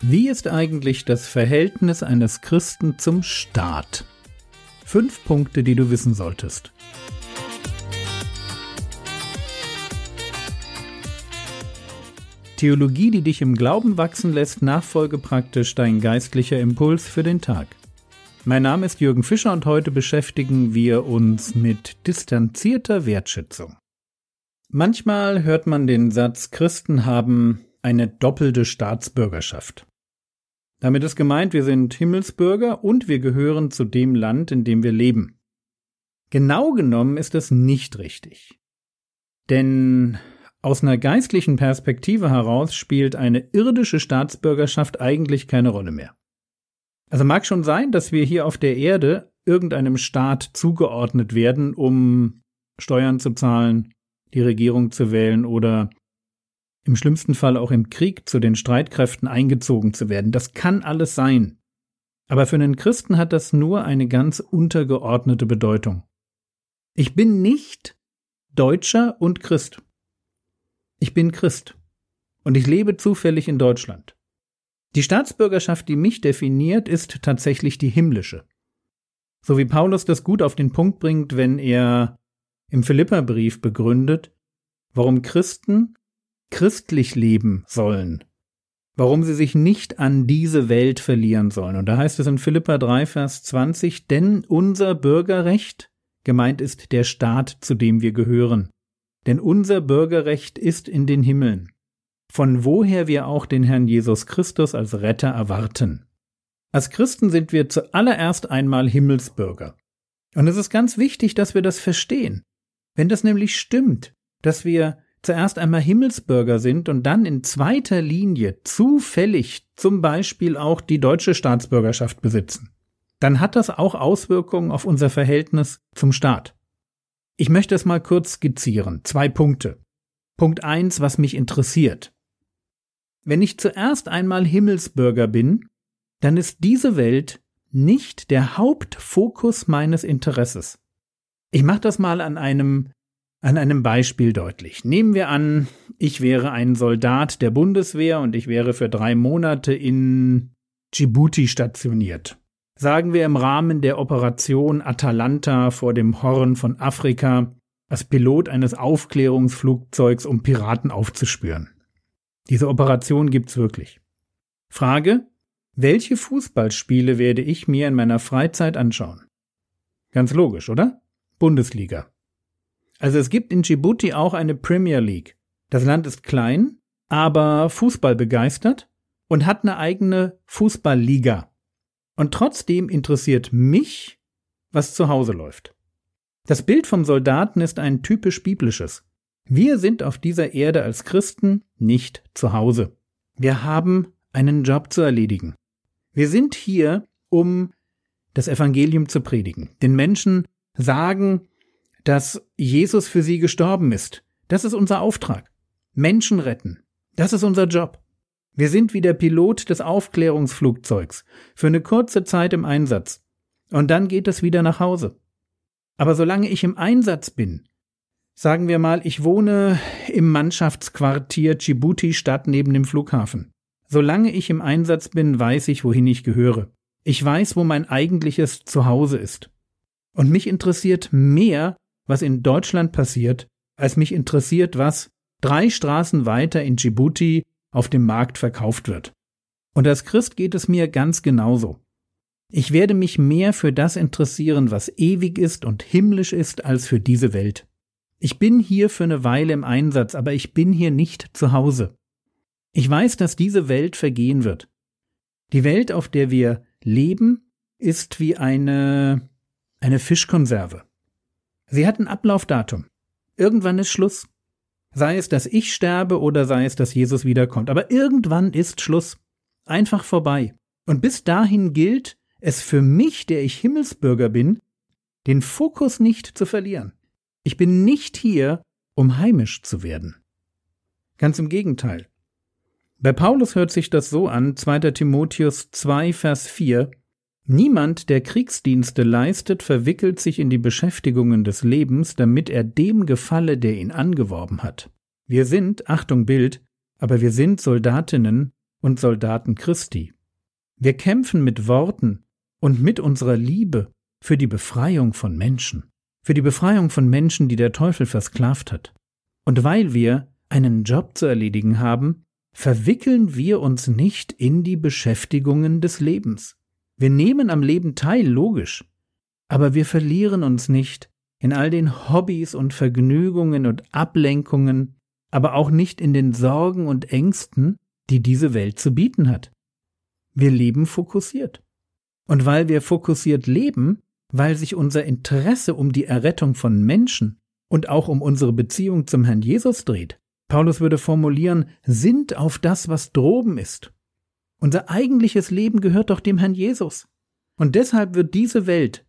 Wie ist eigentlich das Verhältnis eines Christen zum Staat? Fünf Punkte, die du wissen solltest. Theologie, die dich im Glauben wachsen lässt, nachfolge praktisch dein geistlicher Impuls für den Tag. Mein Name ist Jürgen Fischer und heute beschäftigen wir uns mit distanzierter Wertschätzung. Manchmal hört man den Satz, Christen haben eine doppelte Staatsbürgerschaft. Damit ist gemeint, wir sind Himmelsbürger und wir gehören zu dem Land, in dem wir leben. Genau genommen ist das nicht richtig. Denn aus einer geistlichen Perspektive heraus spielt eine irdische Staatsbürgerschaft eigentlich keine Rolle mehr. Also mag schon sein, dass wir hier auf der Erde irgendeinem Staat zugeordnet werden, um Steuern zu zahlen, die Regierung zu wählen oder im schlimmsten Fall auch im Krieg zu den Streitkräften eingezogen zu werden. Das kann alles sein. Aber für einen Christen hat das nur eine ganz untergeordnete Bedeutung. Ich bin nicht Deutscher und Christ. Ich bin Christ. Und ich lebe zufällig in Deutschland. Die Staatsbürgerschaft, die mich definiert, ist tatsächlich die himmlische. So wie Paulus das gut auf den Punkt bringt, wenn er im Philipperbrief begründet, warum Christen christlich leben sollen, warum sie sich nicht an diese Welt verlieren sollen. Und da heißt es in Philippa 3, Vers 20, denn unser Bürgerrecht, gemeint ist der Staat, zu dem wir gehören, denn unser Bürgerrecht ist in den Himmeln, von woher wir auch den Herrn Jesus Christus als Retter erwarten. Als Christen sind wir zuallererst einmal Himmelsbürger. Und es ist ganz wichtig, dass wir das verstehen. Wenn das nämlich stimmt, dass wir zuerst einmal Himmelsbürger sind und dann in zweiter Linie zufällig zum Beispiel auch die deutsche Staatsbürgerschaft besitzen, dann hat das auch Auswirkungen auf unser Verhältnis zum Staat. Ich möchte es mal kurz skizzieren. Zwei Punkte. Punkt eins, was mich interessiert. Wenn ich zuerst einmal Himmelsbürger bin, dann ist diese Welt nicht der Hauptfokus meines Interesses. Ich mache das mal an einem an einem Beispiel deutlich. Nehmen wir an, ich wäre ein Soldat der Bundeswehr und ich wäre für drei Monate in Djibouti stationiert. Sagen wir im Rahmen der Operation Atalanta vor dem Horn von Afrika als Pilot eines Aufklärungsflugzeugs, um Piraten aufzuspüren. Diese Operation gibt's wirklich. Frage, welche Fußballspiele werde ich mir in meiner Freizeit anschauen? Ganz logisch, oder? Bundesliga. Also es gibt in Djibouti auch eine Premier League. Das Land ist klein, aber Fußball begeistert und hat eine eigene Fußballliga. Und trotzdem interessiert mich, was zu Hause läuft. Das Bild vom Soldaten ist ein typisch biblisches. Wir sind auf dieser Erde als Christen nicht zu Hause. Wir haben einen Job zu erledigen. Wir sind hier, um das Evangelium zu predigen, den Menschen sagen, dass Jesus für sie gestorben ist. Das ist unser Auftrag. Menschen retten. Das ist unser Job. Wir sind wie der Pilot des Aufklärungsflugzeugs für eine kurze Zeit im Einsatz. Und dann geht es wieder nach Hause. Aber solange ich im Einsatz bin, sagen wir mal, ich wohne im Mannschaftsquartier Djibouti Stadt neben dem Flughafen. Solange ich im Einsatz bin, weiß ich, wohin ich gehöre. Ich weiß, wo mein eigentliches Zuhause ist. Und mich interessiert mehr, was in Deutschland passiert, als mich interessiert, was drei Straßen weiter in Djibouti auf dem Markt verkauft wird. Und als Christ geht es mir ganz genauso. Ich werde mich mehr für das interessieren, was ewig ist und himmlisch ist, als für diese Welt. Ich bin hier für eine Weile im Einsatz, aber ich bin hier nicht zu Hause. Ich weiß, dass diese Welt vergehen wird. Die Welt, auf der wir leben, ist wie eine, eine Fischkonserve. Sie hat ein Ablaufdatum. Irgendwann ist Schluss. Sei es, dass ich sterbe oder sei es, dass Jesus wiederkommt. Aber irgendwann ist Schluss. Einfach vorbei. Und bis dahin gilt es für mich, der ich Himmelsbürger bin, den Fokus nicht zu verlieren. Ich bin nicht hier, um heimisch zu werden. Ganz im Gegenteil. Bei Paulus hört sich das so an, 2. Timotheus 2, Vers 4, Niemand, der Kriegsdienste leistet, verwickelt sich in die Beschäftigungen des Lebens, damit er dem gefalle, der ihn angeworben hat. Wir sind, Achtung Bild, aber wir sind Soldatinnen und Soldaten Christi. Wir kämpfen mit Worten und mit unserer Liebe für die Befreiung von Menschen, für die Befreiung von Menschen, die der Teufel versklavt hat. Und weil wir einen Job zu erledigen haben, verwickeln wir uns nicht in die Beschäftigungen des Lebens. Wir nehmen am Leben teil, logisch, aber wir verlieren uns nicht in all den Hobbys und Vergnügungen und Ablenkungen, aber auch nicht in den Sorgen und Ängsten, die diese Welt zu bieten hat. Wir leben fokussiert. Und weil wir fokussiert leben, weil sich unser Interesse um die Errettung von Menschen und auch um unsere Beziehung zum Herrn Jesus dreht, Paulus würde formulieren, sind auf das, was droben ist. Unser eigentliches Leben gehört doch dem Herrn Jesus. Und deshalb wird diese Welt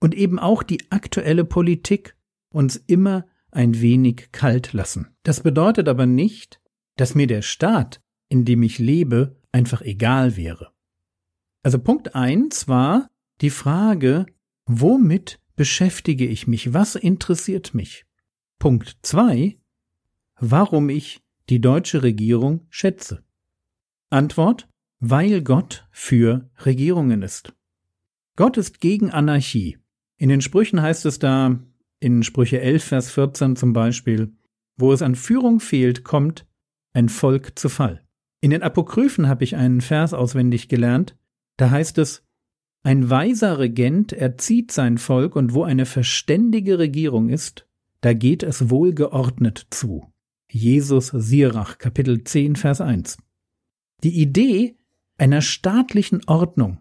und eben auch die aktuelle Politik uns immer ein wenig kalt lassen. Das bedeutet aber nicht, dass mir der Staat, in dem ich lebe, einfach egal wäre. Also Punkt eins war die Frage, womit beschäftige ich mich? Was interessiert mich? Punkt zwei, warum ich die deutsche Regierung schätze. Antwort, weil Gott für Regierungen ist. Gott ist gegen Anarchie. In den Sprüchen heißt es da, in Sprüche 11, Vers 14 zum Beispiel, wo es an Führung fehlt, kommt ein Volk zu Fall. In den Apokryphen habe ich einen Vers auswendig gelernt, da heißt es, ein weiser Regent erzieht sein Volk und wo eine verständige Regierung ist, da geht es wohlgeordnet zu. Jesus Sirach, Kapitel 10, Vers 1. Die Idee einer staatlichen Ordnung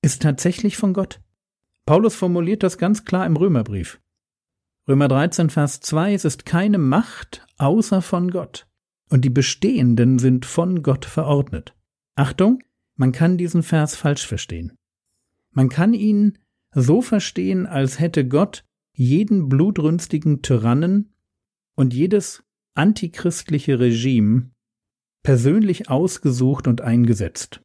ist tatsächlich von Gott. Paulus formuliert das ganz klar im Römerbrief. Römer 13, Vers 2, es ist keine Macht außer von Gott, und die Bestehenden sind von Gott verordnet. Achtung, man kann diesen Vers falsch verstehen. Man kann ihn so verstehen, als hätte Gott jeden blutrünstigen Tyrannen und jedes antichristliche Regime persönlich ausgesucht und eingesetzt.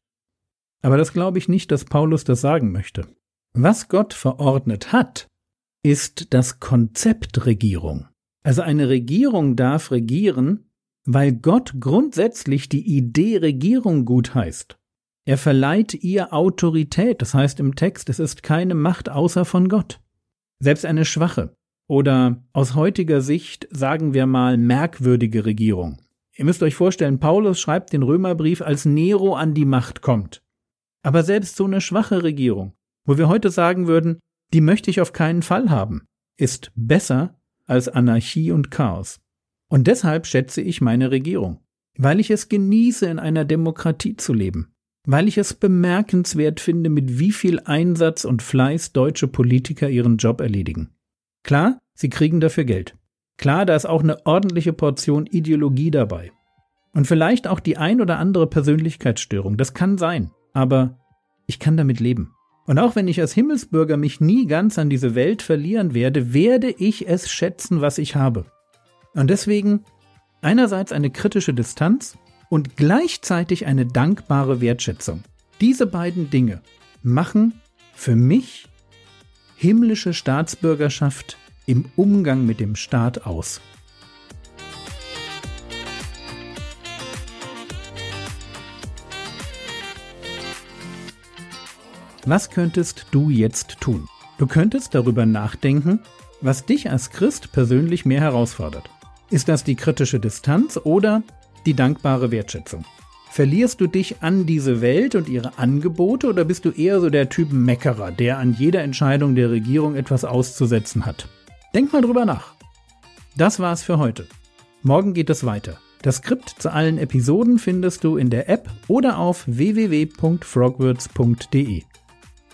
Aber das glaube ich nicht, dass Paulus das sagen möchte. Was Gott verordnet hat, ist das Konzept Regierung. Also eine Regierung darf regieren, weil Gott grundsätzlich die Idee Regierung gut heißt. Er verleiht ihr Autorität, das heißt im Text, es ist keine Macht außer von Gott. Selbst eine schwache oder aus heutiger Sicht sagen wir mal merkwürdige Regierung. Ihr müsst euch vorstellen, Paulus schreibt den Römerbrief, als Nero an die Macht kommt. Aber selbst so eine schwache Regierung, wo wir heute sagen würden, die möchte ich auf keinen Fall haben, ist besser als Anarchie und Chaos. Und deshalb schätze ich meine Regierung, weil ich es genieße, in einer Demokratie zu leben, weil ich es bemerkenswert finde, mit wie viel Einsatz und Fleiß deutsche Politiker ihren Job erledigen. Klar, sie kriegen dafür Geld. Klar, da ist auch eine ordentliche Portion Ideologie dabei. Und vielleicht auch die ein oder andere Persönlichkeitsstörung, das kann sein, aber ich kann damit leben. Und auch wenn ich als Himmelsbürger mich nie ganz an diese Welt verlieren werde, werde ich es schätzen, was ich habe. Und deswegen einerseits eine kritische Distanz und gleichzeitig eine dankbare Wertschätzung. Diese beiden Dinge machen für mich himmlische Staatsbürgerschaft im Umgang mit dem Staat aus. Was könntest du jetzt tun? Du könntest darüber nachdenken, was dich als Christ persönlich mehr herausfordert. Ist das die kritische Distanz oder die dankbare Wertschätzung? Verlierst du dich an diese Welt und ihre Angebote oder bist du eher so der Typ Meckerer, der an jeder Entscheidung der Regierung etwas auszusetzen hat? Denk mal drüber nach. Das war's für heute. Morgen geht es weiter. Das Skript zu allen Episoden findest du in der App oder auf www.frogwords.de.